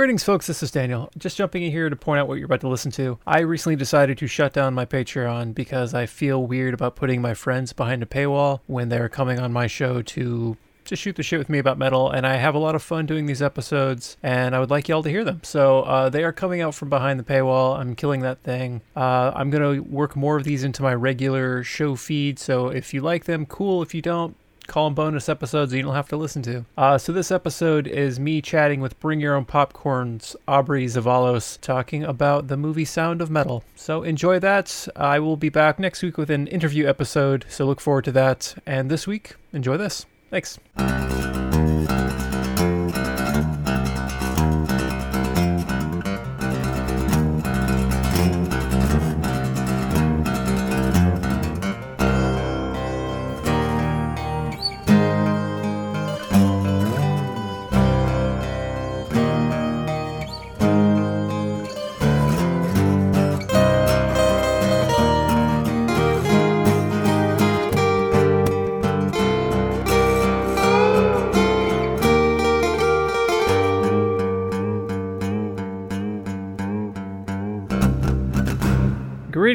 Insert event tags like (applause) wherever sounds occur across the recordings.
Greetings, folks. This is Daniel. Just jumping in here to point out what you're about to listen to. I recently decided to shut down my Patreon because I feel weird about putting my friends behind a paywall when they're coming on my show to to shoot the shit with me about metal, and I have a lot of fun doing these episodes, and I would like y'all to hear them. So uh, they are coming out from behind the paywall. I'm killing that thing. Uh, I'm gonna work more of these into my regular show feed. So if you like them, cool. If you don't, call them bonus episodes you don't have to listen to. Uh, so this episode is me chatting with Bring Your Own Popcorn's Aubrey Zavalos talking about the movie Sound of Metal. So enjoy that. I will be back next week with an interview episode, so look forward to that. And this week, enjoy this. Thanks.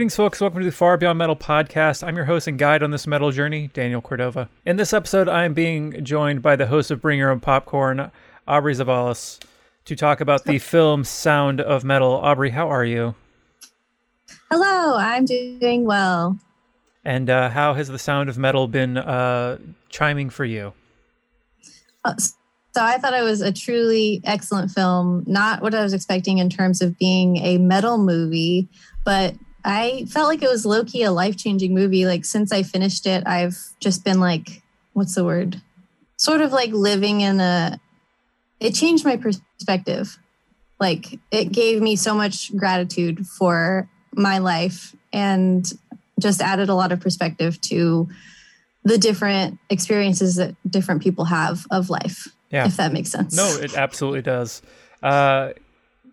Greetings, folks. Welcome to the Far Beyond Metal podcast. I'm your host and guide on this metal journey, Daniel Cordova. In this episode, I am being joined by the host of Bring Your Own Popcorn, Aubrey Zavalos, to talk about the film Sound of Metal. Aubrey, how are you? Hello, I'm doing well. And uh, how has the Sound of Metal been uh, chiming for you? Uh, so I thought it was a truly excellent film. Not what I was expecting in terms of being a metal movie, but I felt like it was low key a life changing movie. Like since I finished it, I've just been like, what's the word? Sort of like living in a. It changed my perspective. Like it gave me so much gratitude for my life and just added a lot of perspective to the different experiences that different people have of life. Yeah. If that makes sense. No, it absolutely does. Uh,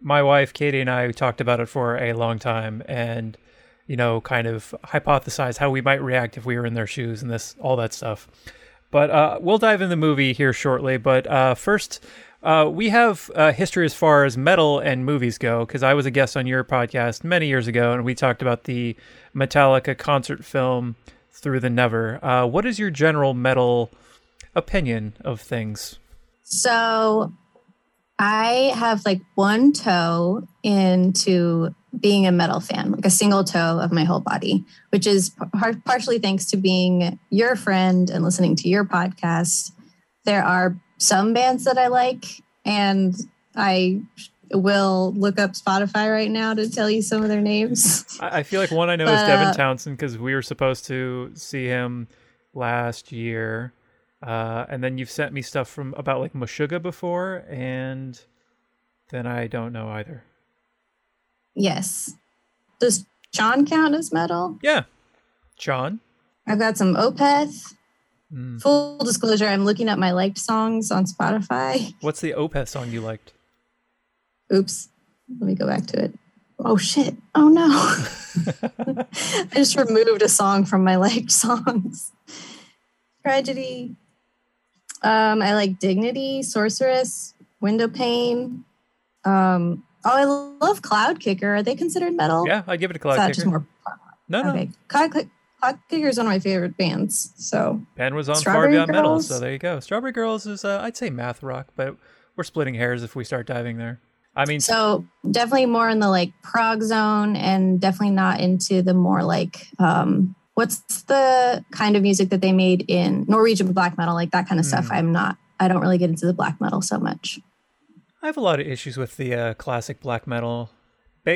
my wife Katie and I talked about it for a long time, and you know, kind of hypothesize how we might react if we were in their shoes and this all that stuff. But uh, we'll dive in the movie here shortly. But uh, first, uh, we have a history as far as metal and movies go, because I was a guest on your podcast many years ago, and we talked about the Metallica concert film Through the Never. Uh, what is your general metal opinion of things? So I have like one toe into being a metal fan, like a single toe of my whole body, which is par- partially thanks to being your friend and listening to your podcast. There are some bands that I like, and I will look up Spotify right now to tell you some of their names. I feel like one I know but, is Devin uh, Townsend because we were supposed to see him last year. Uh, and then you've sent me stuff from about like Meshuggah before, and then I don't know either. Yes. Does John count as metal? Yeah. John. I've got some Opeth. Mm. Full disclosure, I'm looking at my liked songs on Spotify. (laughs) What's the Opeth song you liked? Oops. Let me go back to it. Oh shit. Oh no. (laughs) (laughs) I just removed a song from my liked songs. Tragedy, um, I like Dignity, Sorceress, Windowpane. Um, oh, I love Cloudkicker. Are they considered metal? Yeah, I give it a Cloudkicker. Just more... No, okay. no. Cloud, Cloud Kicker is one of my favorite bands. So Ben was on Far Beyond Girls. Metal, so there you go. Strawberry Girls is, uh, I'd say math rock, but we're splitting hairs if we start diving there. I mean, so definitely more in the like prog zone, and definitely not into the more like um, what's the kind of music that they made in Norwegian black metal, like that kind of mm. stuff? I'm not, I don't really get into the black metal so much. I have a lot of issues with the uh, classic black metal.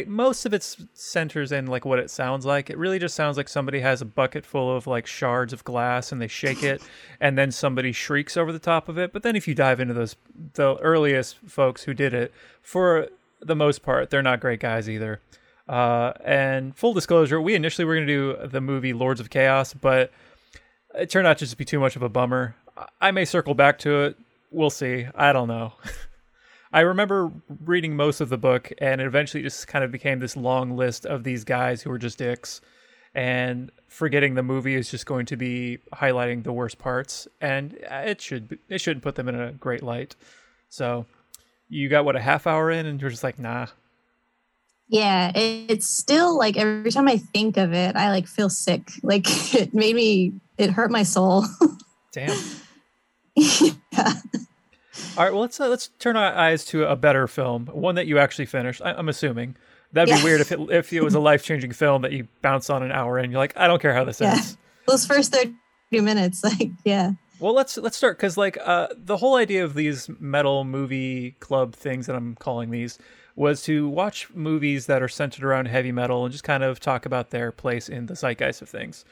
Most of it centers in like what it sounds like. It really just sounds like somebody has a bucket full of like shards of glass and they shake it, (laughs) and then somebody shrieks over the top of it. But then if you dive into those the earliest folks who did it, for the most part, they're not great guys either. Uh, and full disclosure, we initially were going to do the movie Lords of Chaos, but it turned out just to be too much of a bummer. I may circle back to it. We'll see. I don't know. (laughs) I remember reading most of the book, and it eventually just kind of became this long list of these guys who were just dicks. And forgetting the movie is just going to be highlighting the worst parts, and uh, it should be, it shouldn't put them in a great light. So you got what a half hour in, and you're just like, nah. Yeah, it, it's still like every time I think of it, I like feel sick. Like (laughs) it made me, it hurt my soul. (laughs) Damn. yeah. All right, well let's uh, let's turn our eyes to a better film, one that you actually finished. I, am assuming that'd be Yeah. weird if it if it was a (laughs) life changing film that you bounce on an hour in. You're like, I don't care how this Yeah. ends. Those first 30 minutes, (laughs) like, yeah. Well, let's let's start because like uh, the whole idea of these metal movie club things that I'm calling these was to watch movies that are centered around heavy metal and just kind of talk about their place in the zeitgeist of things.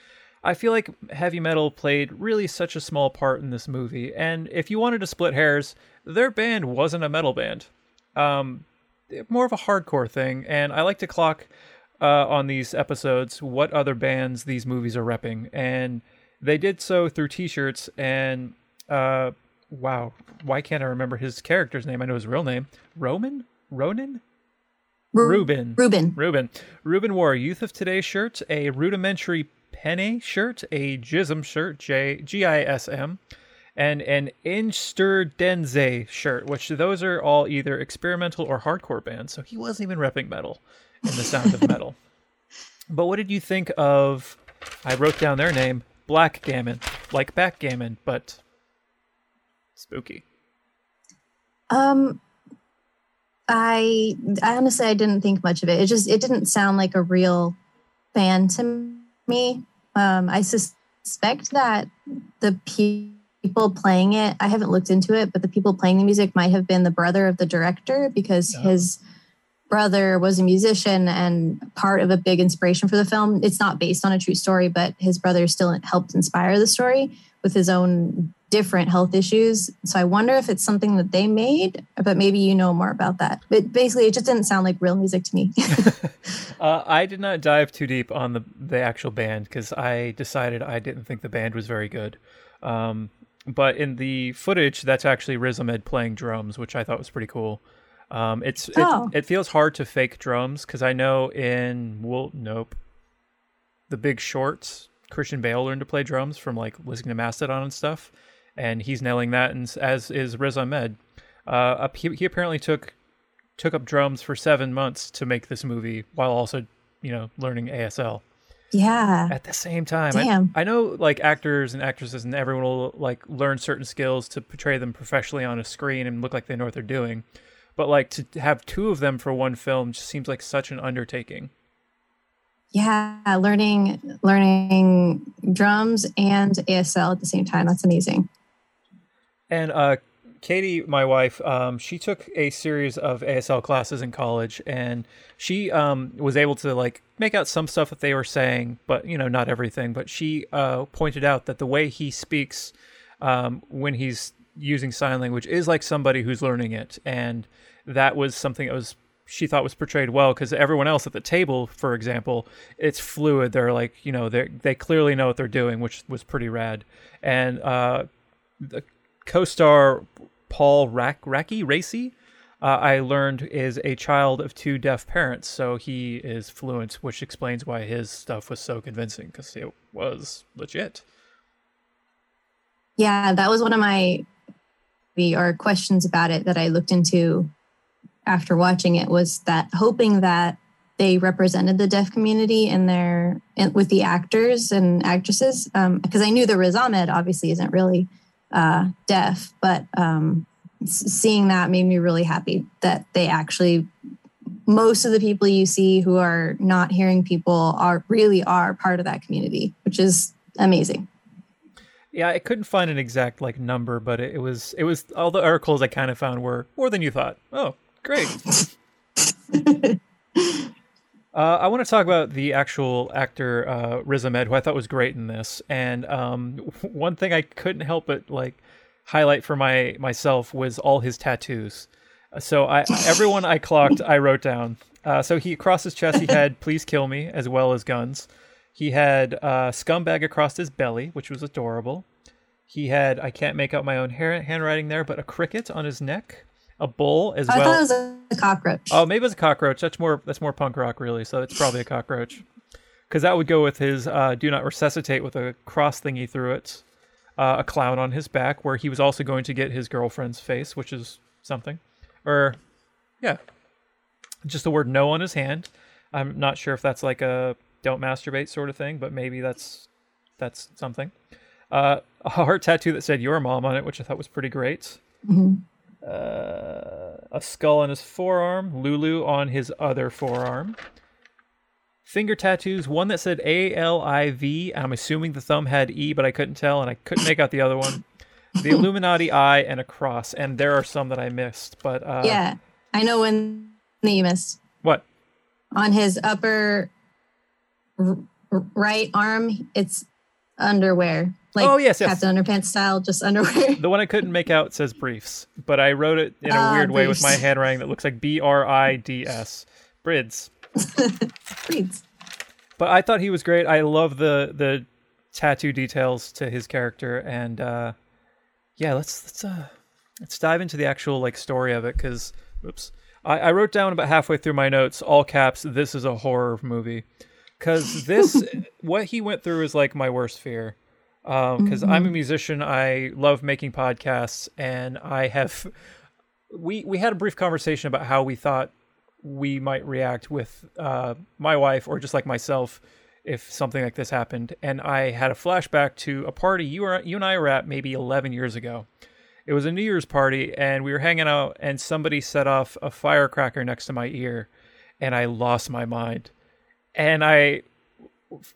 I feel like heavy metal played really such a small part in this movie, and if you wanted to split hairs, their band wasn't a metal band. Um, more of a hardcore thing, and I like to clock uh, on these episodes what other bands these movies are repping, and they did so through T-shirts. And uh, wow, why can't I remember his character's name? I know his real name, Roman, Ronan, Ru- Ruben. Ruben. Ruben. Ruben wore a Youth of Today shirt, a rudimentary Peni shirt, a Gism shirt, J G I S M, and an Einstürzende shirt, which those are all either experimental or hardcore bands. So he wasn't even repping metal in the sound of (laughs) metal. But what did you think of? I wrote down their name, Blackgammon, like backgammon, but spooky. Um, I, I honestly, I didn't think much of it. It just, it didn't sound like a real band to me. Um, I suspect that the people playing it, I haven't looked into it, but the people playing the music might have been the brother of the director because Oh. his brother was a musician and part of a big inspiration for the film. It's not based on a true story, but his brother still helped inspire the story with his own different health issues. So I wonder if it's something that they made, but maybe you know more about that. But basically, it just didn't sound like real music to me. (laughs) Uh, I did not dive too deep on the the actual band because I decided I didn't think the band was very good. Um, but in the footage, that's actually Riz Ahmed playing drums, which I thought was pretty cool. Um, it's it, Oh. it feels hard to fake drums because I know in well, nope, the Big Shorts, Christian Bale learned to play drums from like listening to Mastodon and stuff, and he's nailing that, and as is Riz Ahmed. Uh, he, he apparently took took up drums for seven months to make this movie while also you know learning ASL yeah. at the same time. I- Damn. I, know like actors and actresses and everyone will like learn certain skills to portray them professionally on a screen and look like they know what they're doing. But like to have two of them for one film just seems like such an undertaking. Yeah. Learning, learning drums and ASL at the same time. That's amazing. And uh, Katie, my wife, um, she took a series of ASL classes in college, and she um, was able to like make out some stuff that they were saying, but you know, not everything. But she uh, pointed out that the way he speaks um, when he's using sign language is like somebody who's learning it, and that was something that was she thought was portrayed well because everyone else at the table, for example, it's fluid. They're like, you know, they they clearly know what they're doing, which was pretty rad. And uh, co-star Paul Rack Racky Racy, uh, I learned is a child of two deaf parents, so he is fluent, which explains why his stuff was so convincing because it was legit. Yeah, that was one of my the or questions about it that I looked into after watching it was that hoping that they represented the deaf community in their in, with the actors and actresses because I knew the Riz Ahmed obviously isn't really uh, deaf, but um, seeing that made me really happy that they actually most of the people you see who are not hearing people are really are part of that community, which is amazing. Yeah, I couldn't find an exact like number, but it, it was it was all the articles I kind of found were more than you thought. Oh, great. (laughs) Uh, I want to talk about the actual actor uh, Riz Ahmed, who I thought was great in this. And um, (laughs) one thing I couldn't help but like highlight for my myself was all his tattoos. So I (laughs) everyone I clocked, I wrote down. Uh, so he across his chest, he had (laughs) "Please kill me" as well as guns. He had uh, "scumbag" across his belly, which was adorable. He had I can't make out my own hair, handwriting there, but a cricket on his neck, a bull as I well. I thought it was a, cockroach. Oh, maybe it's a cockroach. That's more. That's more punk rock, really. So it's probably a cockroach, because that would go with his uh, "Do not resuscitate" with a cross thingy through it, uh, a clown on his back, where he was also going to get his girlfriend's face, which is something. or yeah, just the word no on his hand. I'm not sure if that's like a don't masturbate sort of thing, but maybe that's that's something. Uh, a heart tattoo that said your mom on it, which I thought was pretty great. Mhm. Uh, a skull on his forearm, Lulu on his other forearm. Finger tattoos, one that said A L I V. I'm assuming the thumb had E, but I couldn't tell, and I couldn't make out the other one. The Illuminati eye and a cross, and there are some that I missed, but uh, yeah, I know when that you missed what? on his upper r- r- right arm. It's underwear, like Oh, yes, yes. Captain Underpants style, just underwear. The one I couldn't make out says briefs, but I wrote it in a Ah, weird way with my (laughs) handwriting that looks like B R I D S. Brids. Reads. But I thought he was great. I love the the tattoo details to his character, and uh, yeah, let's let's uh, let's dive into the actual like story of it because oops, I, I wrote down about halfway through my notes, all caps. This is a horror movie because this (laughs) what he went through is like my worst fear. Because I'm a musician, I love making podcasts, and I have we we had a brief conversation about how we thought we might react with uh, my wife or just like myself if something like this happened. And I had a flashback to a party you were you and I were at maybe 11 years ago. It was a New Year's party, and we were hanging out, and somebody set off a firecracker next to my ear, and I lost my mind. And I,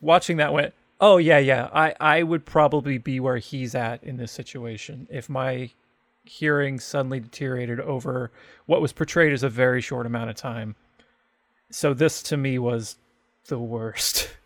watching that, went, "Oh yeah, yeah. I I would probably be where he's at in this situation if my hearing suddenly deteriorated over what was portrayed as a very short amount of time. So this to me was the worst. (laughs)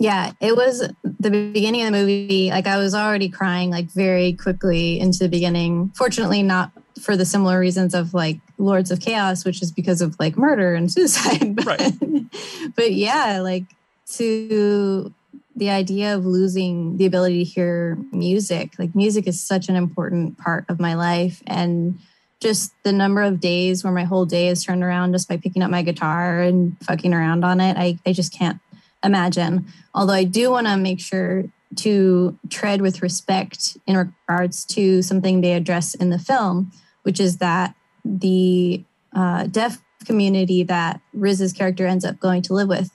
Yeah, it was the beginning of the movie. Like I was already crying like very quickly into the beginning. Fortunately, not for the similar reasons of like Lords of Chaos, which is because of like murder and (laughs) suicide. But, Right. (laughs) but yeah, like to the idea of losing the ability to hear music. Like music is such an important part of my life and just the number of days where my whole day is turned around just by picking up my guitar and fucking around on it. I, I just can't imagine. Although I do want to make sure to tread with respect in regards to something they address in the film, which is that the uh, deaf community that Riz's character ends up going to live with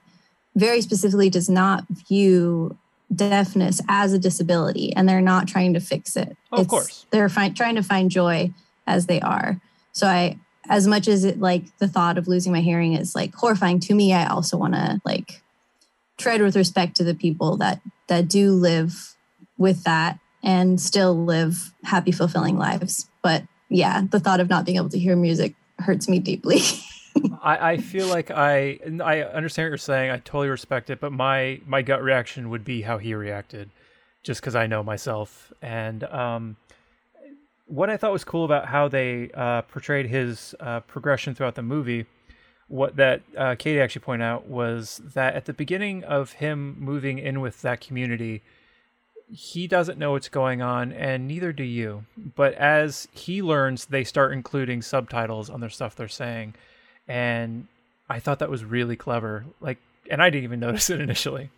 very specifically does not view deafness as a disability and they're not trying to fix it. Oh, of course. They're fi- trying to find joy as they are. So I as much as it like the thought of losing my hearing is like horrifying to me, I also want to like tread with respect to the people that that do live with that and still live happy fulfilling lives. But yeah, the thought of not being able to hear music hurts me deeply. (laughs) I, I feel like I I understand what you're saying. I totally respect it, but my my gut reaction would be how he reacted, just because I know myself. And um, what I thought was cool about how they uh, portrayed his uh, progression throughout the movie, what that uh, Katie actually pointed out was that at the beginning of him moving in with that community, he doesn't know what's going on, and neither do you. But as he learns, they start including subtitles on their stuff they're saying and I thought that was really clever. Like, and I didn't even (laughs) notice it initially.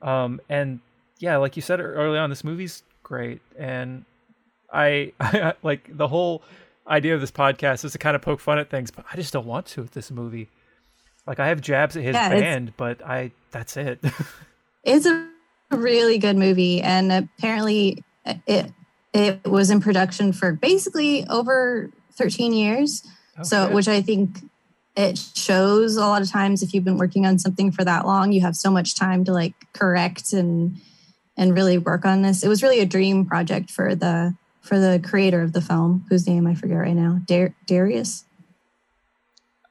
Um, and yeah, like you said early on, this movie's great, and I, I (laughs) like the whole idea of this podcast is to kind of poke fun at things, but I just don't want to with this movie. Like, I have jabs at his Yeah, band, but I that's it. (laughs) it's a really good movie and apparently it it was in production for basically over 13 years. Oh, so Okay. which I think it shows a lot of times if you've been working on something for that long, you have so much time to like correct and and really work on this. It was really a dream project for the for the creator of the film, whose name I forget right now. Dar- Darius.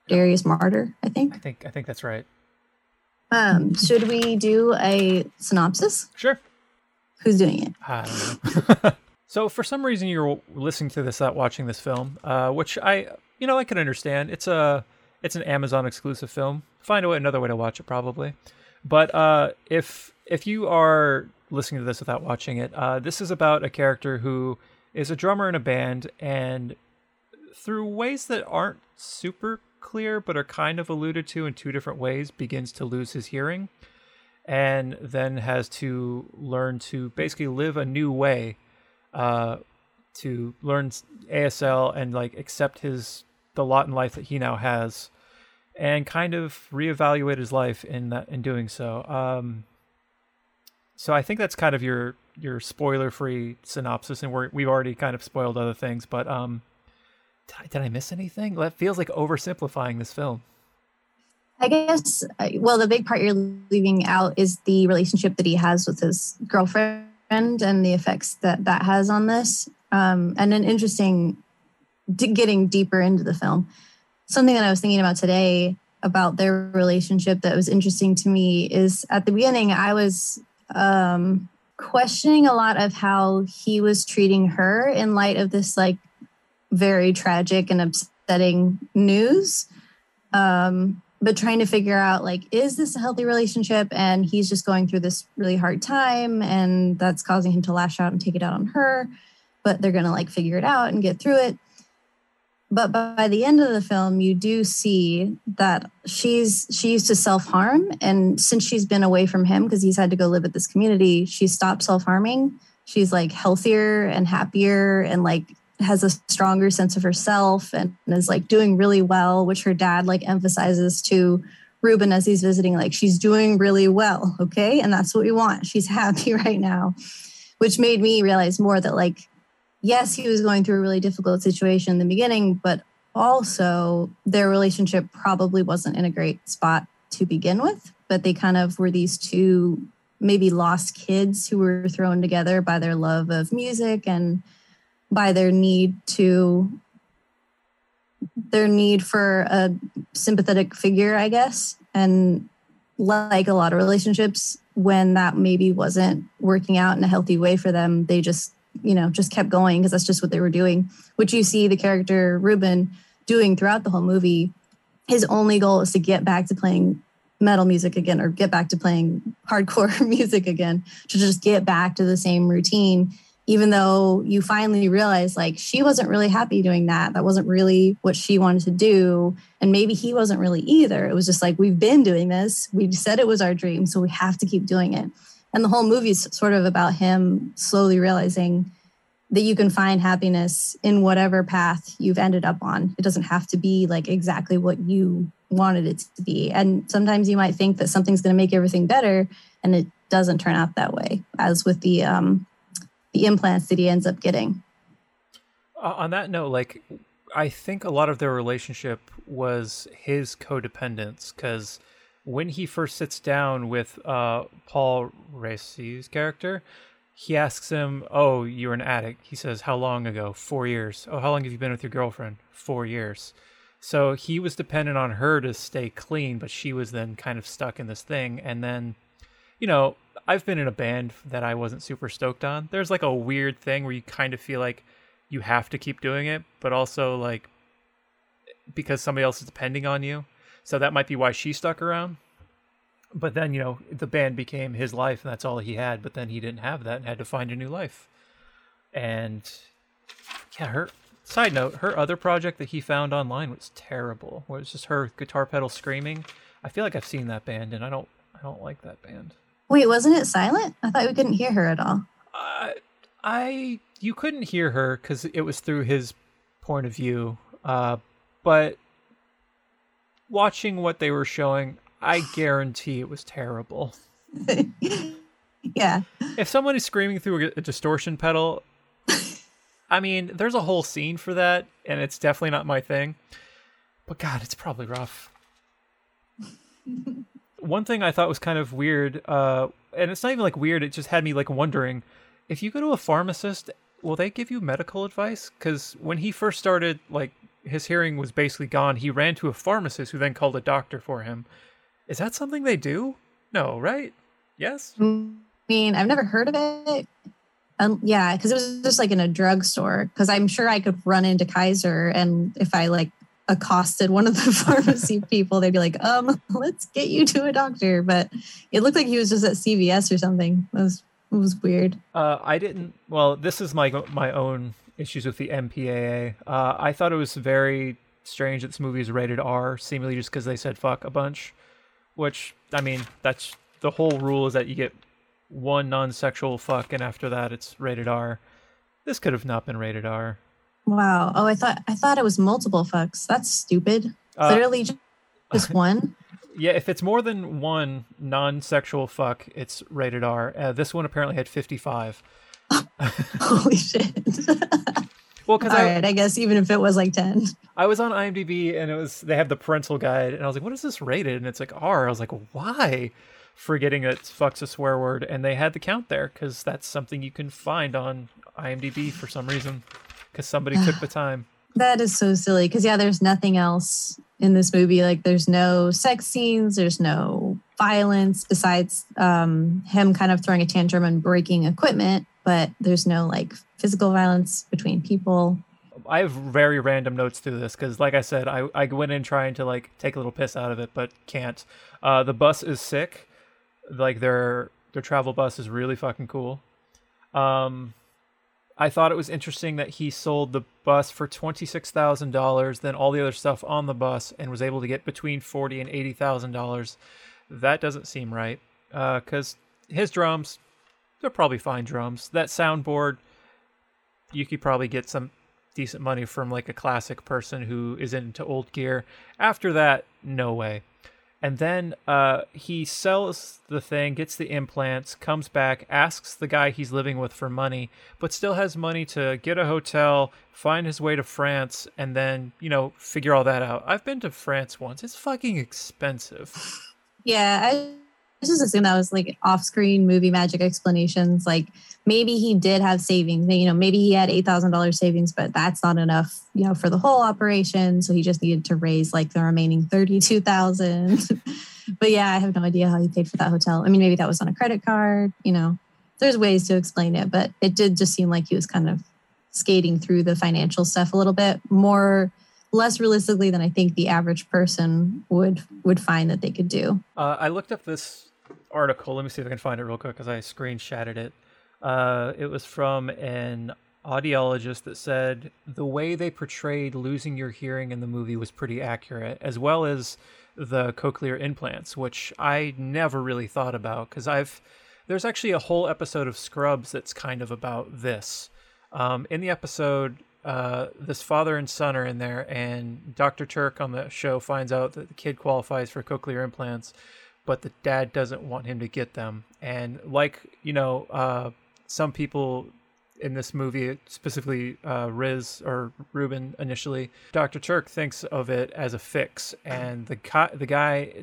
Darius Marder, I think. I think I think that's right. Um, should we do a synopsis? Sure. Who's doing it? I don't know. (laughs) so for some reason you're listening to this without watching this film, uh, which I you know I can understand. It's a it's an Amazon exclusive film. Find a way another way to watch it probably. But uh, if if you are listening to this without watching it, uh, this is about a character who is a drummer in a band and through ways that aren't super clear but are kind of alluded to in two different ways begins to lose his hearing and then has to learn to basically live a new way uh, to learn ASL and like accept his the lot in life that he now has, and kind of reevaluate his life in that in doing so. Um, so I think that's kind of your your spoiler free synopsis, and we're, we've already kind of spoiled other things. But um, did I, did I miss anything? That feels like oversimplifying this film. I guess, uh, well, the big part you're leaving out is the relationship that he has with his girlfriend and the effects that that has on this. Um, and an interesting, getting deeper into the film, something that I was thinking about today about their relationship that was interesting to me is at the beginning, I was um, questioning a lot of how he was treating her in light of this like very tragic and upsetting news. Um, but trying to figure out like is this a healthy relationship? And he's just going through this really hard time and that's causing him to lash out and take it out on her. But they're going to like figure it out and get through it but by the end of the film you do see that she's she used to self-harm and since she's been away from him because he's had to go live at this community she stopped self-harming she's like healthier and happier and like has a stronger sense of herself and is like doing really well, which her dad like emphasizes to Ruben as he's visiting, like she's doing really well. Okay. And that's what we want. She's (laughs) happy right now, which made me realize more that like, yes, he was going through a really difficult situation in the beginning, but also their relationship probably wasn't in a great spot to begin with. But they kind of were these two maybe lost kids who were thrown together by their love of music and by their need to their need for a sympathetic figure, I guess. And like a lot of relationships, when that maybe wasn't working out in a healthy way for them, they just, you know, just kept going because that's just what they were doing, which you see the character Ruben doing throughout the whole movie. His only goal is to get back to playing metal music again or get back to playing hardcore (laughs) music again, to just get back to the same routine even though you finally realize like she wasn't really happy doing that. That wasn't really what she wanted to do and maybe he wasn't really either. It was just like we've been doing this. We said it was our dream so we have to keep doing it and the whole movie is sort of about him slowly realizing that you can find happiness in whatever path you've ended up on it doesn't have to be like exactly what you wanted it to be and sometimes you might think that something's going to make everything better and it doesn't turn out that way as with the um, the implants that he ends up getting. Uh, on that note, like I think a lot of their relationship was his codependence because when he first sits down with uh, Paul Raci's character, he asks him, "Oh, you're an addict." He says, "How long ago? Four years." "Oh, how long have you been with your girlfriend?" Four years. So he was dependent on her to stay clean, but she was then kind of stuck in this thing. And then, you know, I've been in a band that I wasn't super stoked on. There's like a weird thing where you kind of feel like you have to keep doing it, but also like because somebody else is depending on you. So that might be why she stuck around. But then, you know, the band became his life and that's all he had, but then he didn't have that and had to find a new life. And yeah, her side note, her other project that he found online was terrible. Where it's just her guitar pedal screaming. I feel like I've seen that band and I don't I don't like that band. Wait, wasn't it silent? I thought we couldn't hear her at all. Uh, I you couldn't hear her because it was through his point of view. Uh, but watching what they were showing, I guarantee it was terrible. (laughs) yeah. If someone is screaming through a, distortion pedal, I mean, there's a whole scene for that, and it's definitely not my thing. But God, it's probably rough one thing I thought was kind of weird, uh, and it's not even like weird. It just had me like wondering if you go to a pharmacist, will they give you medical advice? Because when he first started, like his hearing was basically gone. He ran to a pharmacist who then called a doctor for him. Is that something they do? No, right? Yes. I mean, I've never heard of it. Um, yeah, because it was just like in a drugstore. Because I'm sure I could run into Kaiser, and if I like accosted one of the (laughs) pharmacy people, they'd be like, um, let's get you to a doctor. But it looked like he was just at CVS or something. It was it was weird. Uh, I didn't. Well, this is my my own issues with the MPAA. Uh, I thought it was very strange that this movie is rated R, seemingly just because they said fuck a bunch. Which I mean, that's the whole rule is that you get one non-sexual fuck, and after that, it's rated R. this could have not been rated R. Wow. Oh, I thought I thought it was multiple fucks. That's stupid. Uh, Literally just (laughs) one. Yeah, if it's more than one non-sexual fuck, it's rated R. Uh, this one apparently had 55. (laughs) Holy shit. (laughs) Well, because I, right, I guess even if it was like 10. I was on IMDb and it was they have the parental guide and I was like, what is this rated? And it's like R. I was like, why? Forgetting that fuck's a swear word, and they had the count there because that's something you can find on IMDb for some reason because somebody took the time. (sighs) That is so silly because yeah, there's nothing else in this movie. Like there's no sex scenes, there's no violence besides um, him kind of throwing a tantrum and breaking equipment, but there's no like physical violence between people. I have very random notes through this because, like I said, I, I went in trying to like take a little piss out of it, but can't. Uh, the bus is sick. Like their their travel bus is really fucking cool. Um, I thought it was interesting that he sold the bus for twenty six thousand dollars, then all the other stuff on the bus, and was able to get between forty and eighty thousand dollars. That doesn't seem right because his drums, they're probably fine drums. That soundboard, you could probably get some decent money from like a classic person who is into old gear. After that, no way. And then uh, he sells the thing, gets the implants, comes back, asks the guy he's living with for money, but still has money to get a hotel, find his way to France, and then, you know, figure all that out. I've been to France once. It's fucking expensive. Yeah, I just assume that was like off-screen movie magic explanations. Like maybe he did have savings. You know, maybe he had eight thousand dollars savings, but that's not enough. You know, for the whole operation. So he just needed to raise like the remaining thirty-two thousand. (laughs) but yeah, I have no idea how he paid for that hotel. I mean, maybe that was on a credit card. You know, there's ways to explain it, but it did just seem like he was kind of skating through the financial stuff a little bit more less realistically than I think the average person would would find that they could do. Uh, I looked up this article. Let me see if I can find it real quick because I screenshotted it. Uh, it was from an audiologist that said the way they portrayed losing your hearing in the movie was pretty accurate, as well as the cochlear implants, which I never really thought about because I've there's actually a whole episode of Scrubs that's kind of about this. Um, in the episode, uh, this father and son are in there, and Dr. Turk on the show finds out that the kid qualifies for cochlear implants, but the dad doesn't want him to get them. And like you know, uh, some people in this movie, specifically uh, Riz or Ruben initially, Dr. Turk thinks of it as a fix, and the guy, the guy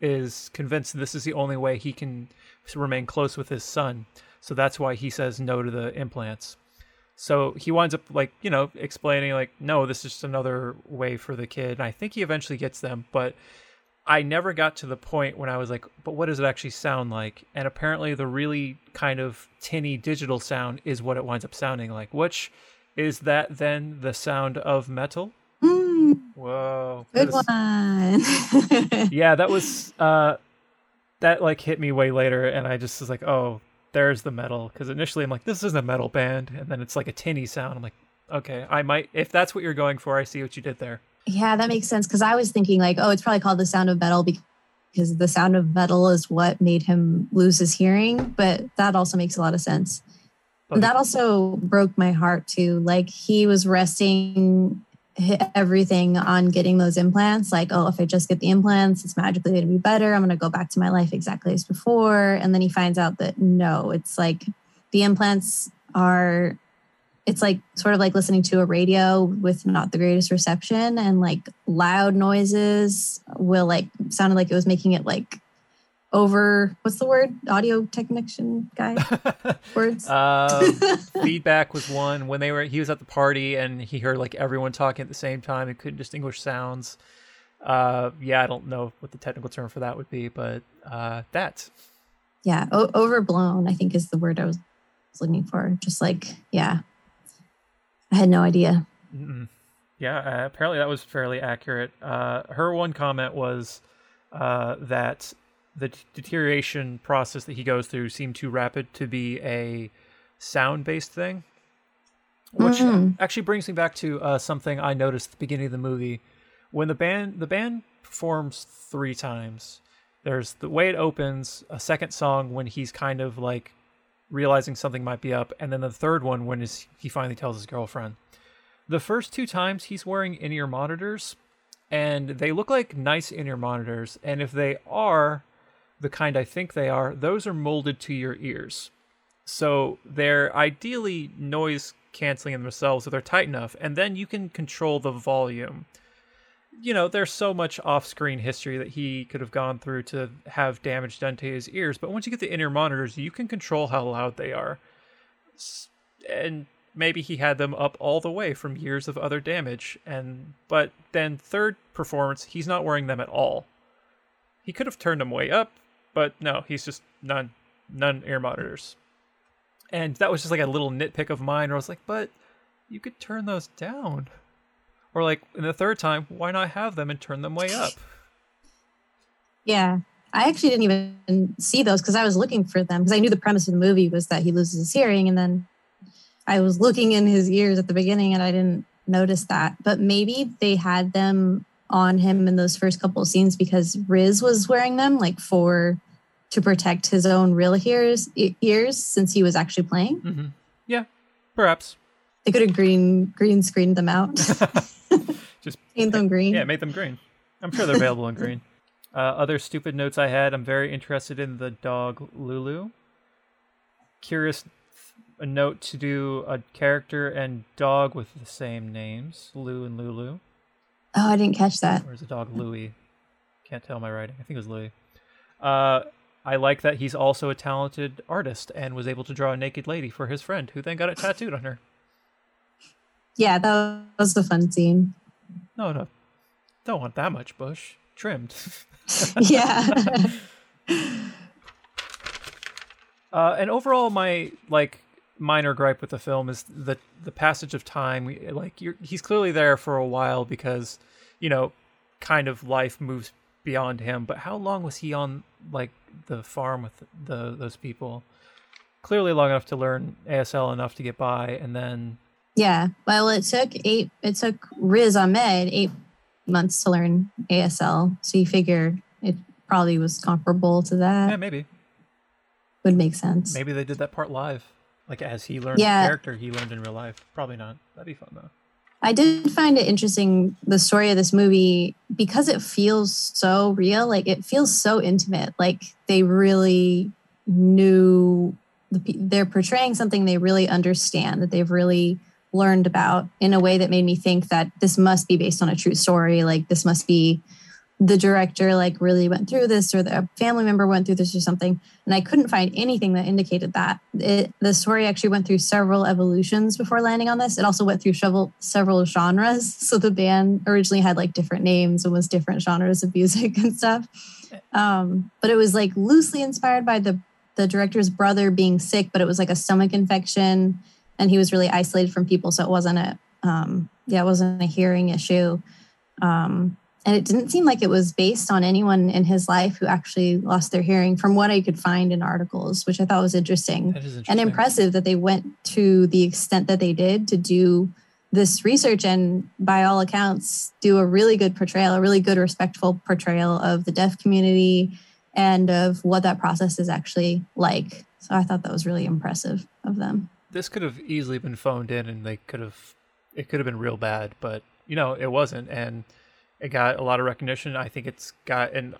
is convinced this is the only way he can remain close with his son. So that's why he says no to the implants. So he winds up like, you know, explaining like, no, this is just another way for the kid. And I think he eventually gets them, but I never got to the point when I was like, but what does it actually sound like? And apparently the really kind of tinny digital sound is what it winds up sounding like, which is that then the sound of metal? Mm, Whoa. good one. (laughs) yeah, that was uh that like hit me way later and I just was like, "Oh, there's the metal." Cuz initially I'm like, "This isn't a metal band." And then it's like a tinny sound. I'm like, "Okay, I might if that's what you're going for, I see what you did there." Yeah, that makes sense. Because I was thinking, like, oh, it's probably called the sound of metal because the sound of metal is what made him lose his hearing. But that also makes a lot of sense. But that also broke my heart too. Like, he was resting everything on getting those implants. Like, oh, if I just get the implants, it's magically going to be better. I'm going to go back to my life exactly as before. And then he finds out that no, it's like the implants are it's like sort of like listening to a radio with not the greatest reception and like loud noises will like sounded like it was making it like over what's the word? Audio technician guy? (laughs) Words? Um, (laughs) feedback was one. When they were he was at the party and he heard like everyone talking at the same time and couldn't distinguish sounds. Uh, yeah, I don't know what the technical term for that would be, but uh, that. Yeah o- overblown i think is the word i was looking for. Just like yeah i had no idea Mm-mm. Yeah, uh, apparently that was fairly accurate. Uh, her one comment was uh, that the d- deterioration process that he goes through seemed too rapid to be a sound-based thing, which Mhm. actually brings me back to uh, something I noticed at the beginning of the movie when the band the band performs three times. There's the way it opens, a second song when he's kind of like realizing something might be up, and then the third one when he finally tells his girlfriend. The first two times he's wearing in ear monitors, and they look like nice in ear monitors, and if they are the kind I think they are, those are molded to your ears. So they're ideally noise canceling in themselves, so they're tight enough, and then you can control the volume. You know, there's so much off screen history that he could have gone through to have damage done to his ears, but once you get the in ear monitors, you can control how loud they are. And maybe he had them up all the way from years of other damage and but then third performance he's not wearing them at all he could have turned them way up but no he's just none none ear monitors and that was just like a little nitpick of mine where I was like, but you could turn those down. Or like in the third time, why not have them and turn them way up? Yeah. I actually didn't even see those because I was looking for them because I knew the premise of the movie was that he loses his hearing and then I was looking in his ears at the beginning and I didn't notice that. But maybe they had them on him in those first couple of scenes because Riz was wearing them like for to protect his own real ears, ears since he was actually playing. Mm-hmm. Yeah, perhaps they could have green green screened them out. (laughs) (laughs) Just paint them green. Yeah, make them green. I'm sure they're available in green. (laughs) Uh, other stupid notes I had. I'm very interested in the dog Lulu. Curious a note to do a character and dog with the same names, Lou and Lulu. Oh, I didn't catch that. Where's the dog Louie? Can't tell my writing. I think it was Louie. Uh, I like that he's also a talented artist and was able to draw a naked lady for his friend, who then got it tattooed on her. Yeah, that was the fun scene. No, no, don't want that much bush trimmed. (laughs) (laughs) yeah. uh, and overall, my like minor gripe with the film is the the passage of time. Like, he's clearly there for a while because, you know, kind of life moves beyond him. But how long was he on like the farm with the those people? Clearly long enough to learn ASL enough to get by, and then yeah. Well, it took eight. It took Riz Ahmed eight months to learn ASL. So you figure it probably was comparable to that. Yeah, maybe. Would make sense. Maybe they did that part live, like as he learned yeah. the character he learned in real life. Probably not. That'd be fun though. I did find it interesting the story of this movie because it feels so real. Like it feels so intimate. Like they really knew the, they're portraying something they really understand that they've really learned about in a way that made me think that this must be based on a true story. Like this must be the director like really went through this or the family member went through this or something. And i couldn't find anything that indicated that. It, the story actually went through several evolutions before landing on this. It also went through several several genres. (laughs) So the band originally had like different names and was different genres of music (laughs) and stuff. Um, but it was like loosely inspired by the the director's brother being sick but it was like a stomach infection and he was really isolated from people so it wasn't a um, yeah it wasn't a hearing issue. Um, and it didn't seem like it was based on anyone in his life who actually lost their hearing from what i could find in articles which i thought was interesting, interesting. and impressive that they went to the extent that they did to do this research and by all accounts do a really good portrayal a really good respectful portrayal of the deaf community and of what that process is actually like. So i thought that was really impressive of them this could have easily been phoned in and they could have it could have been real bad but you know it wasn't and it got a lot of recognition. I think it's got an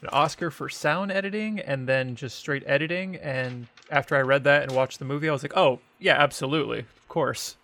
an Oscar for sound editing and then just straight editing. And after I read that and watched the movie, I was like, oh yeah, absolutely, of course,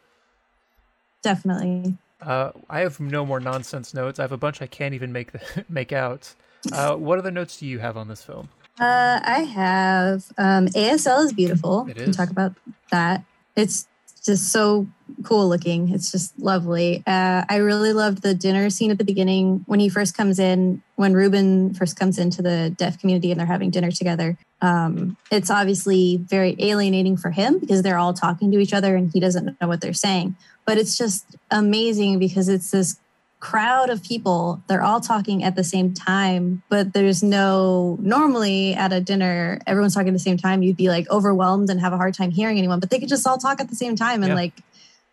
definitely. Uh, I have no more nonsense notes. I have a bunch I can't even make the, (laughs) make out. Uh, what other notes do you have on this film? Uh, I have um, ASL is beautiful. It is. We can talk about that. It's just so cool looking. It's just lovely. Uh, I really loved the dinner scene at the beginning when he first comes in, when Ruben first comes into the deaf community and they're having dinner together. Um, it's obviously very alienating for him because they're all talking to each other and he doesn't know what they're saying. But it's just amazing because it's this crowd of people they're all talking at the same time but there's no normally at a dinner everyone's talking at the same time you'd be like overwhelmed and have a hard time hearing anyone but they could just all talk at the same time and like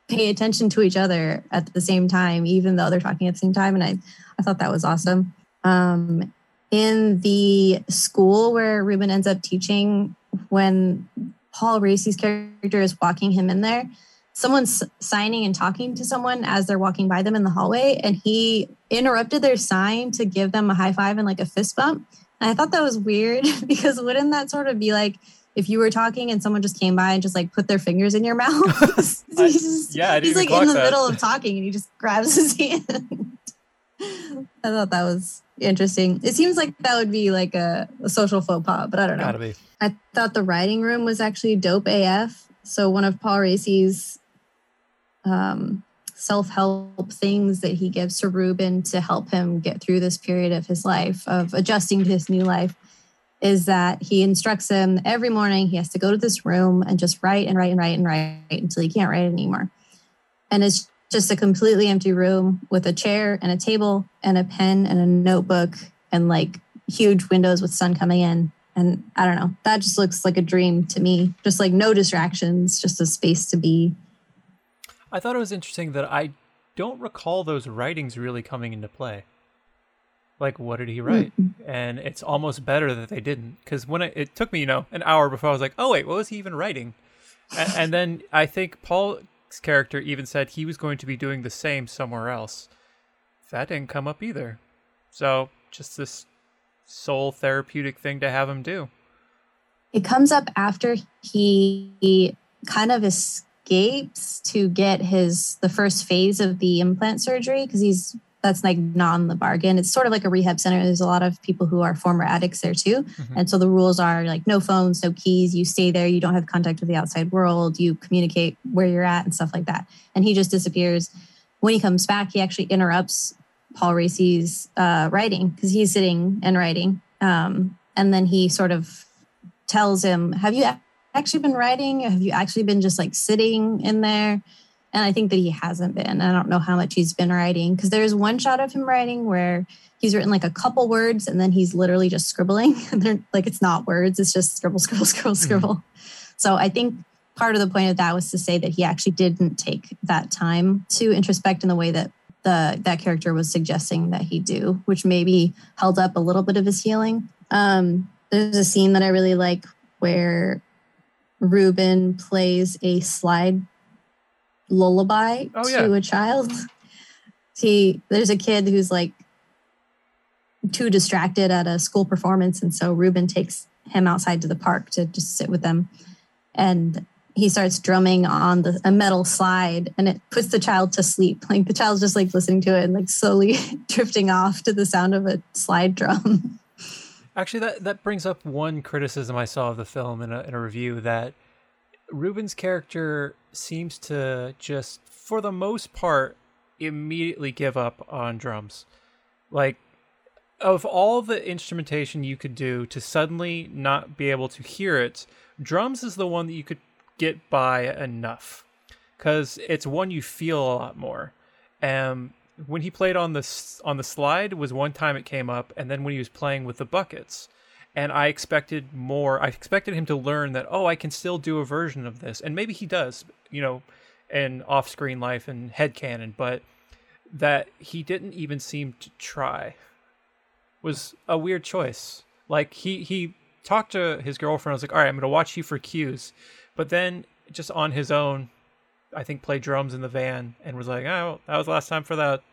pay attention to each other at the same time even though they're talking at the same time and i i thought that was awesome. Um in the school where ruben ends up teaching when Paul Raci's character is walking him in there, someone's signing and talking to someone as they're walking by them in the hallway, and he interrupted their sign to give them a high five and like a fist bump. And I thought that was weird (laughs) because wouldn't that sort of be like if you were talking and someone just came by and just like put their fingers in your (laughs) mouth? (laughs) I- just, yeah, he's like in the that. middle of talking and he just grabs his hand. I thought that was interesting. It seems like that would be like a, a social faux pas, but I don't know. I thought the writing room was actually dope AF. So one of Paul Raci's um, self-help things that he gives to Ruben to help him get through this period of his life of adjusting to his new life is that he instructs him every morning he has to go to this room and just write and write and write and write until he can't write anymore. And it's just a completely empty room with a chair and a table and a pen and a notebook and like huge windows with sun coming in. And I don't know, that just looks like a dream to me. Just like no distractions, just a space to be. I thought it was interesting that I don't recall those writings really coming into play. Like, what did he hmm. write? And it's almost better that they didn't, because when it, it took me, you know, an hour before I was like, oh wait, what was he even writing? and, and then I think Paul's character even said he was going to be doing the same somewhere else. That didn't come up either. So just this soul therapeutic thing to have him do. It comes up after he kind of escapes to get his the first phase of the implant surgery because he's that's like non the bargain. It's sort of like a rehab center. There's a lot of people who are former addicts there too. And so the rules are like no phones, no keys. You stay there. You don't have contact with the outside world. You communicate where you're at and stuff like that. And he just disappears. When he comes back, he actually interrupts Paul Raci's uh, writing because he's sitting and writing. Um, and then he sort of tells him, Have you actually been writing? Have you actually been just like sitting in there? And I think that he hasn't been. I don't know how much he's been writing because there's one shot of him writing where he's written like a couple words and then he's literally just scribbling. (laughs) And they're like, it's not words, it's just scribble, scribble, scribble, scribble. So I think part of the point of that was to say that he actually didn't take that time to introspect in the way that the that character was suggesting that he do, which maybe held up a little bit of his healing. Um, there's a scene that I really like where Ruben plays a slide lullaby Oh, yeah. to a child. He there's a kid who's like too distracted at a school performance, and so Ruben takes him outside to the park to just sit with them, and he starts drumming on the a metal slide, and it puts the child to sleep. Like the child's just like listening to it and like slowly (laughs) drifting off to the sound of a slide drum. Actually, that, that brings up one criticism I saw of the film in a, in a review that Ruben's character seems to just, for the most part, immediately give up on drums. Like, of all the instrumentation you could do to suddenly not be able to hear it, drums is the one that you could get by enough because it's one you feel a lot more. Um, when he played on the on the slide was one time it came up, and then when he was playing with the buckets, and I expected more. I expected him to learn that oh, I can still do a version of this, and maybe he does, you know, in off-screen life and head headcanon, but that he didn't even seem to try was a weird choice. Like he he talked to his girlfriend. I was like, all right, I'm gonna watch you for cues, but then just on his own, I think played drums in the van and was like, oh, that was the last time for that.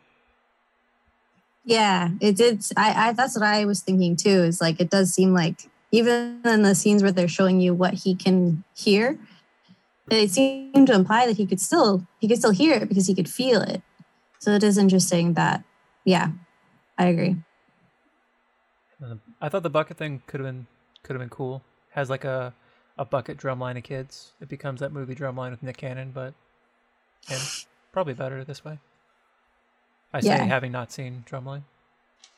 Yeah, it did. I, I that's what I was thinking too. Is like it does seem like even in the scenes where they're showing you what he can hear, they seem to imply that he could still he could still hear it because he could feel it. So it is interesting that yeah, I agree. Um, I thought the bucket thing could have been could have been cool. Has like a a bucket drum line of kids. It becomes that movie drum line with Nick Cannon, but and probably better this way. I say Yeah. having not seen Drumline.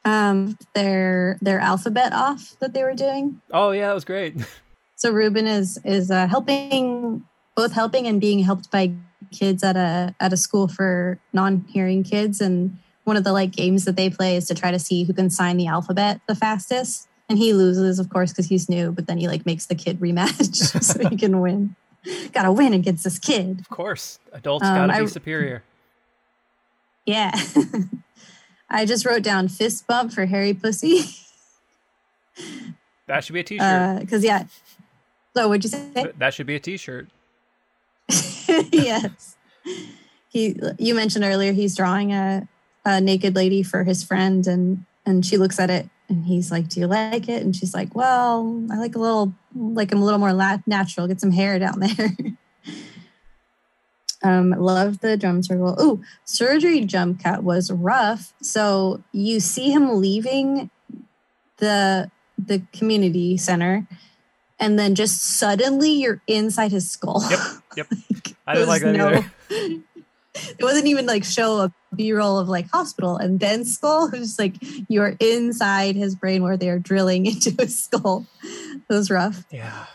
Um, their their alphabet off that they were doing. Oh yeah, that was great. (laughs) So Ruben is is uh, helping both helping and being helped by kids at a at a school for non-hearing kids and one of the like games that they play is to try to see who can sign the alphabet the fastest and he loses of course because he's new but then he like makes the kid rematch (laughs) so he can win (laughs) gotta win against this kid of course, adults Um, gotta be I- superior. yeah (laughs) i just wrote down fist bump for harry pussy (laughs) That should be a T-shirt. because yeah So what'd you say? That should be a T-shirt. yes. He. You mentioned earlier he's drawing a, a naked lady for his friend, and and she looks at it, and he's like, "Do you like it?" And she's like, "Well, I like a little, like I'm a little more natural. Get some hair down there." (laughs) Um, love the drum circle. Oh, surgery jump cut was rough. So you see him leaving the the community center, and then just suddenly you're inside his skull. Yep, yep. (laughs) like, I didn't like that no, either. (laughs) it wasn't even like show a b-roll of like hospital and then skull. Just like you're inside his brain where they're drilling (laughs) into his skull. It was rough. Yeah.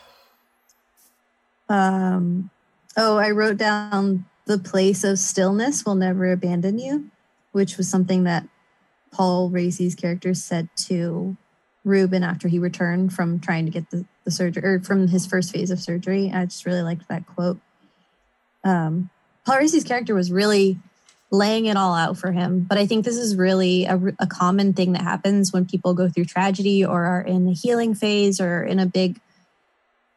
Um Oh, I wrote down the place of stillness will never abandon you, which was something that Paul Raci's character said to Ruben after he returned from trying to get the, the surgery or from his first phase of surgery. I just really liked that quote. Um, Paul Raci's character was really laying it all out for him. But I think this is really a, a common thing that happens when people go through tragedy or are in the healing phase or in a big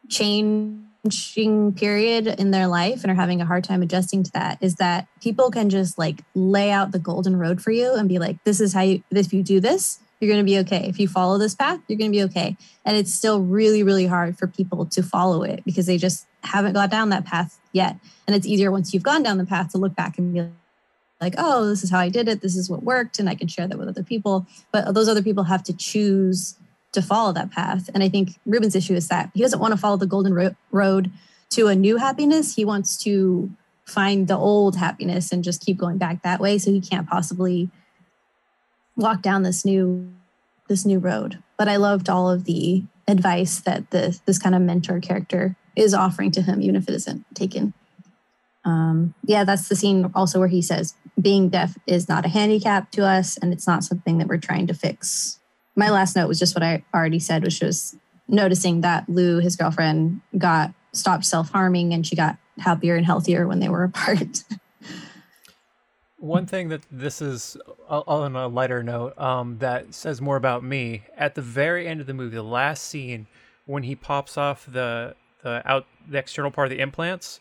changing period in their life and are having a hard time adjusting to that is that people can just like lay out the golden road for you and be like this is how you if you do this you're going to be okay if you follow this path you're going to be okay and it's still really really hard for people to follow it because they just haven't got down that path yet and it's easier once you've gone down the path to look back and be like oh this is how i did it this is what worked and i can share that with other people but those other people have to choose to follow that path. And I think Ruben's issue is that he doesn't want to follow the golden ro- road to a new happiness. He wants to find the old happiness and just keep going back that way. So he can't possibly walk down this new this new road. But I loved all of the advice that the this kind of mentor character is offering to him, even if it isn't taken. Um, yeah, that's the scene also where he says being deaf is not a handicap to us, and it's not something that we're trying to fix my last note was just what I already said, which was noticing that Lou, his girlfriend, got stopped self harming and she got happier and healthier when they were (laughs) apart. One thing that this is on a lighter note um, that says more about me at the very end of the movie, the last scene when he pops off the the out the external part of the implants.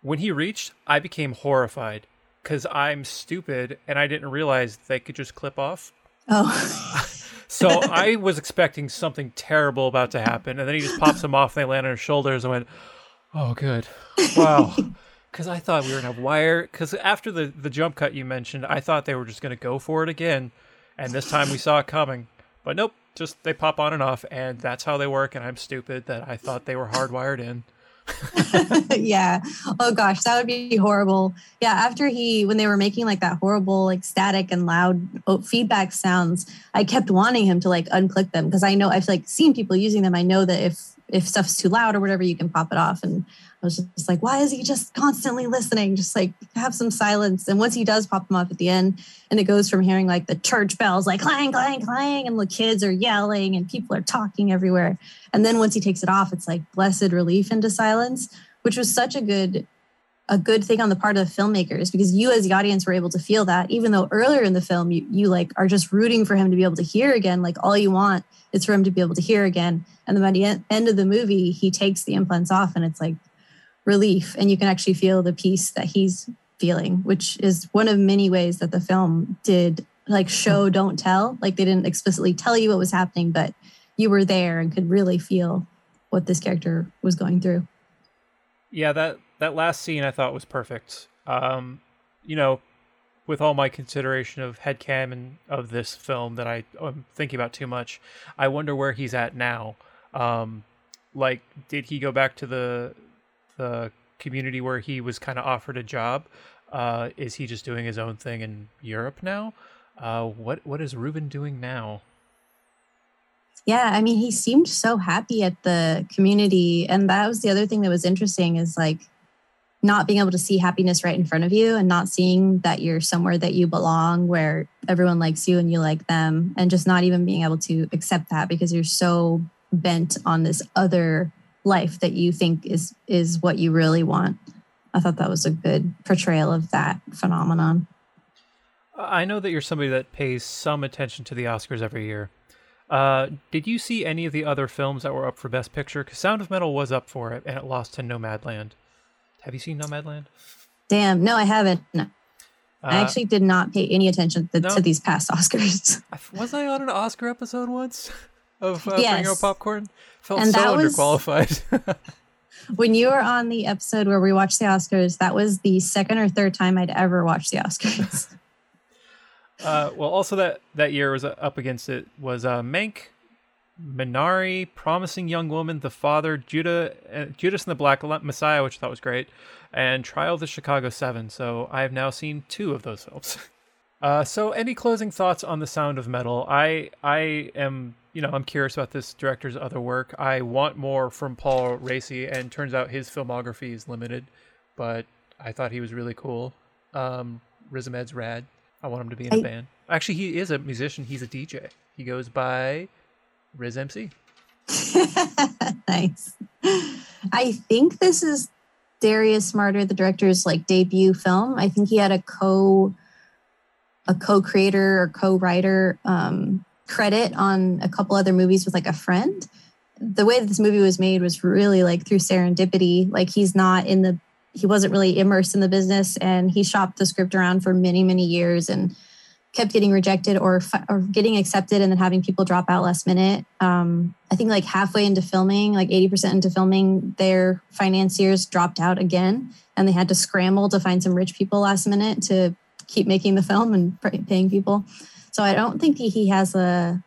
When he reached, I became horrified because I'm stupid and I didn't realize they could just clip off. Oh. (laughs) So (laughs) I was expecting something terrible about to happen, and then he just pops them off. And they land on his shoulders. and went, "Oh, good, wow." (laughs) Because I thought we were gonna have wire. Because after the the jump cut you mentioned, I thought they were just gonna go for it again, and this time we saw it coming. But nope, just they pop on and off, and that's how they work. And I'm stupid that I thought they were hardwired in. (laughs) yeah. Oh gosh, that would be horrible. Yeah. After he, when they were making like that horrible, like static and loud oh, feedback sounds, I kept wanting him to like unclick them because I know I've like seen people using them. I know that if if stuff's too loud or whatever, you can pop it off. And I was just like, why is he just constantly listening? Just like have some silence. And once he does pop them off at the end, and it goes from hearing like the church bells, like clang, clang, clang, and the kids are yelling and people are talking everywhere. And then once he takes it off, it's like blessed relief into silence, which was such a good a good thing on the part of the filmmakers because you as the audience were able to feel that even though earlier in the film you, you like are just rooting for him to be able to hear again like all you want is for him to be able to hear again. And then by the end of the movie he takes the implants off and it's like relief and you can actually feel the peace that he's feeling which is one of many ways that the film did like show mm-hmm. don't tell. Like they didn't explicitly tell you what was happening but you were there and could really feel what this character was going through. Yeah that that last scene i thought was perfect um you know with all my consideration of headcam and of this film that I, am thinking about too much, I wonder where he's at now. Um, like, did he go back to the the community where he was kind of offered a job? Uh, is he just doing his own thing in Europe now? Uh, what what is Ruben doing now? Yeah, I mean, he seemed so happy at the community, and that was the other thing that was interesting. Is like not being able to see happiness right in front of you, and not seeing that you're somewhere that you belong, where everyone likes you and you like them, and just not even being able to accept that because you're so bent on this other life that you think is is what you really want. I thought that was a good portrayal of that phenomenon. I know that you're somebody that pays some attention to the Oscars every year. Uh, did you see any of the other films that were up for Best Picture? Because Sound of Metal was up for it, and it lost to Nomadland. Have you seen Nomadland? Damn, no, I haven't. No. I Uh, actually did not pay any attention to, No. to these past Oscars. (laughs) I- was I on an Oscar episode once (laughs) of uh, Bring Your Popcorn? Felt And so that was- underqualified. (laughs) when you were on the episode where we watched the Oscars, that was the second or third time I'd ever watched the Oscars. Uh, well, also that that year was uh, up against it was uh, Mank, Minari, Promising Young Woman, The Father, Judah, uh, Judas and the Black Messiah, which I thought was great, and Trial of the Chicago Seven. So I have now seen two of those films. (laughs) Uh, so any closing thoughts on the Sound of Metal? I I am you know I'm curious about this director's other work. I want more from Paul Raci, and turns out his filmography is limited, but I thought he was really cool. Um, Riz Ahmed's rad. I want him to be in a I- band. Actually, he is a musician. He's a DJ. He goes by Riz MC. (laughs) nice. I think this is Darius Marder, the director's like debut film. I think he had a co a co-creator or co-writer um, credit on a couple other movies with like a friend. The way that this movie was made was really like through serendipity. Like he's not in the he wasn't really immersed in the business and he shopped the script around for many many years and kept getting rejected or, or getting accepted and then having people drop out last minute. Um, I think like halfway into filming, like 80% into filming, their financiers dropped out again and they had to scramble to find some rich people last minute to keep making the film and paying people. So I don't think he has a,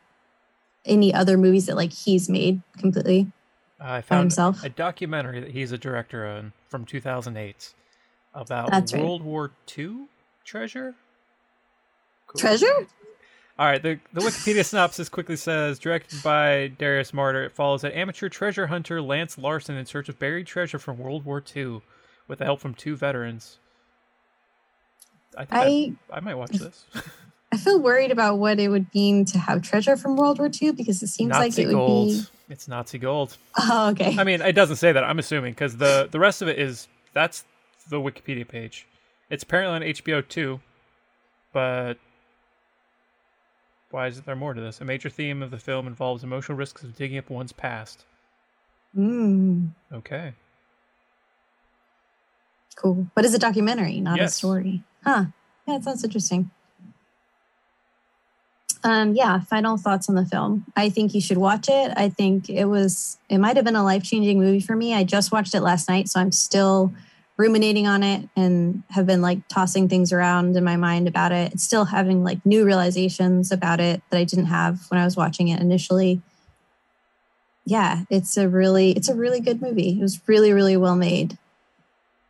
any other movies that like he's made completely. I found himself? a documentary that he's a director on from 2008 about That's right. World War II treasure. Cool. Treasure? All right, the, the Wikipedia synopsis quickly says directed by Darius Marder, it follows an amateur treasure hunter, Lance Larson, in search of buried treasure from World War II with the help from two veterans. I think I, I I might watch this. (laughs) I feel worried about what it would mean to have treasure from World War II because it seems Nazi like it would be. It's Nazi gold. Oh, okay. I mean, it doesn't say that. I'm assuming because the the rest of it is that's the Wikipedia page. It's apparently on HBO too, but why is there more to this? A major theme of the film involves emotional risks of digging up one's past. Mm, Okay. cool. But it's a documentary, not a story. Huh. Yeah, it sounds interesting. Um, yeah, final thoughts on the film. I think you should watch it. I think it was it might have been a life-changing movie for me. I just watched it last night, so I'm still ruminating on it and have been like tossing things around in my mind about it. It's still having like new realizations about it that I didn't have when I was watching it initially. Yeah, it's a really it's a really good movie. It was really really well made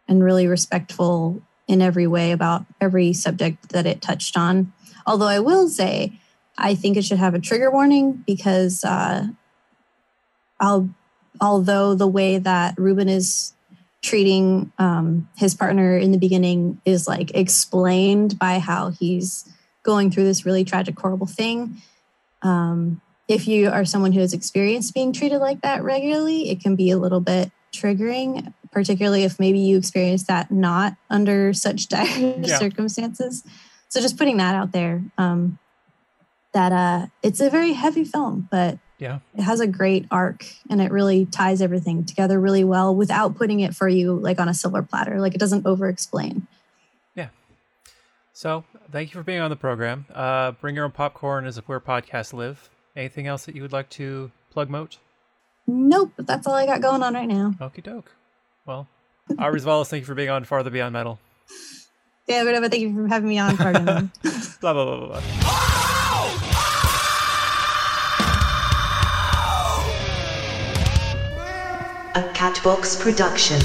and really respectful in every way about every subject that it touched on. Although I will say, I think it should have a trigger warning because uh, I'll, although the way that Ruben is treating um, his partner in the beginning is like explained by how he's going through this really tragic, horrible thing. Um, if you are someone who has experienced being treated like that regularly, it can be a little bit triggering, particularly if maybe you experience that not under such (laughs) dire Yeah. circumstances. So just putting that out there. Um, that uh, it's a very heavy film, but Yeah. it has a great arc and it really ties everything together really well without putting it for you like on a silver platter. Like it doesn't over explain. Yeah. So thank you for being on the program. Uh, Bring your own popcorn is where podcasts live. Anything else that you would like to plug, Moat? Nope, that's all I got going on right now. Okie doke. Well, Ari Wallace, thank you for being on Farther Beyond Metal. Yeah, whatever. Thank you for having me on. Pardon. (laughs) Blah blah blah blah. blah. Catbox production.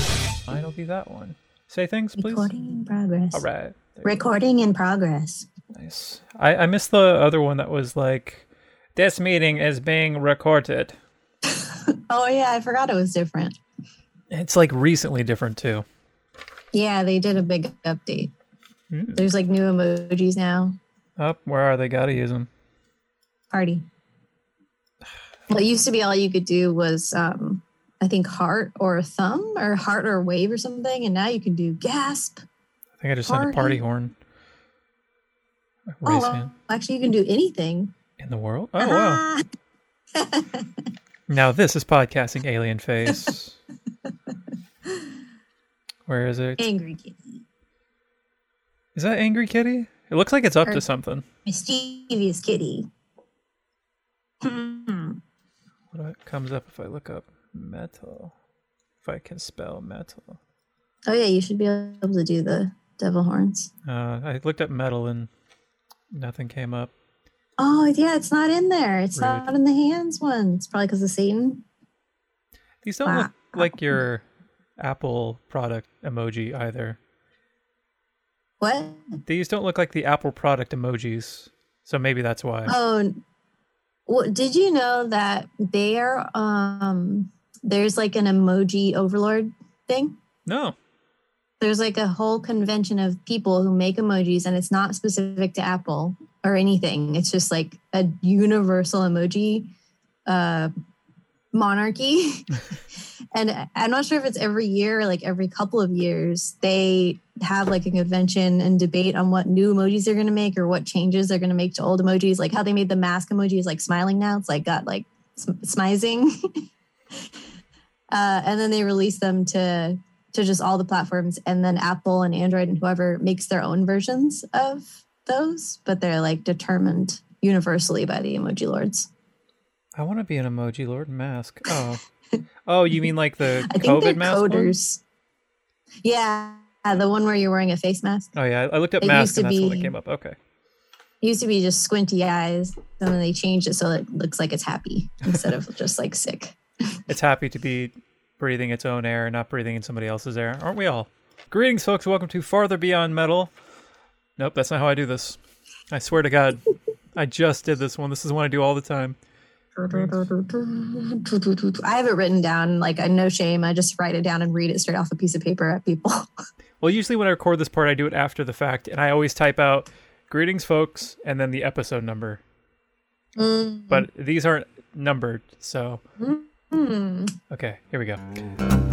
I'll be that one. Say things, please. Recording in progress. All right. Recording in progress. Nice. I I missed the other one that was like, this meeting is being recorded. (laughs) Oh yeah, I forgot it was different. It's like recently different too. Yeah, they did a big update. Hmm. There's like new emojis now. Up, where are they? Gotta use them. Party. Well, it used to be all you could do was, um, I think, heart or a thumb or heart or wave or something, and now you can do gasp. I think I just sent a party Party. horn. Oh, well, hand. actually, you can do anything. In the world? (laughs) Oh wow. Now this is podcasting alien face. (laughs) Where is it? Angry kitty. Is that Angry Kitty? It looks like it's up to something. Mischievous kitty. Hmm. What comes up if I look up metal? If I can spell metal. Oh yeah, you should be able to do the devil horns. Uh, I looked up metal and nothing came up. Oh yeah, it's not in there. It's Rude. not in the hands one. It's probably because of Satan. These don't look like your Apple product emoji either. What? These don't look like the Apple product emojis. So maybe that's why. Oh, what, did you know that there um there's like an emoji overlord thing? No. There's like a whole convention of people who make emojis, and it's not specific to Apple or anything. It's just like a universal emoji uh, monarchy. (laughs) and I'm not sure if it's every year or like every couple of years, they have like a convention and debate on what new emojis they're going to make or what changes they're going to make to old emojis. Like how they made the mask emojis like smiling now. It's like got like sm- smizing. (laughs) (laughs) uh, and then they release them to to just all the platforms and then apple and android and whoever makes their own versions of those but they're like determined universally by the emoji lords I want to be an emoji lord mask. Oh. oh, you mean like the (laughs) i think they're COVID mask? one? coders yeah the one where you're wearing a face mask Oh yeah, I looked up It mask and that's one that came up. Okay. it used to be just squinty eyes and then they changed it so it looks like it's happy instead of just like sick It's happy to be breathing its own air, not breathing in somebody else's air, aren't we all? Greetings, folks. Welcome to Farther Beyond Metal. Nope, that's not how I do this. I swear to God, I just did this one. This is one I do all the time. i have it written down like no shame i just write it down and read it straight off a piece of paper at people (laughs) Well, usually when I record this part, I do it after the fact, and I always type out "Greetings, folks," and then the episode number. Mm. But these aren't numbered, so Hmm. okay. Here we go.